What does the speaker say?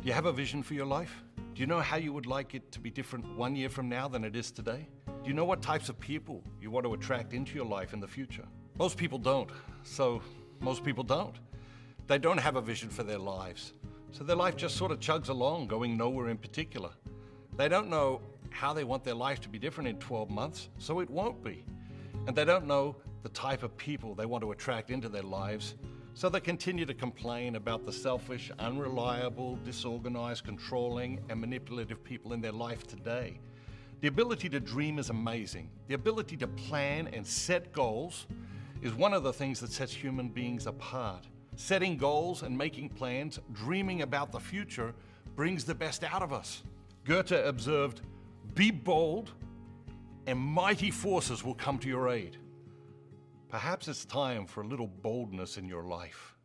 Do you have a vision for your life? Do you know how you would like it to be different one year from now than it is today? Do you know what types of people you want to attract into your life in the future? Most people don't, so most people don't. They don't have a vision for their lives, so their life just sort of chugs along, going nowhere in particular. They don't know how they want their life to be different in 12 months, so it won't be. And they don't know the type of people they want to attract into their lives, so they continue to complain about the selfish, unreliable, disorganized, controlling, and manipulative people in their life today. The ability to dream is amazing. The ability to plan and set goals is one of the things that sets human beings apart. Setting goals and making plans, dreaming about the future, brings the best out of us. Goethe observed, Be bold, and mighty forces will come to your aid. Perhaps it's time for a little boldness in your life.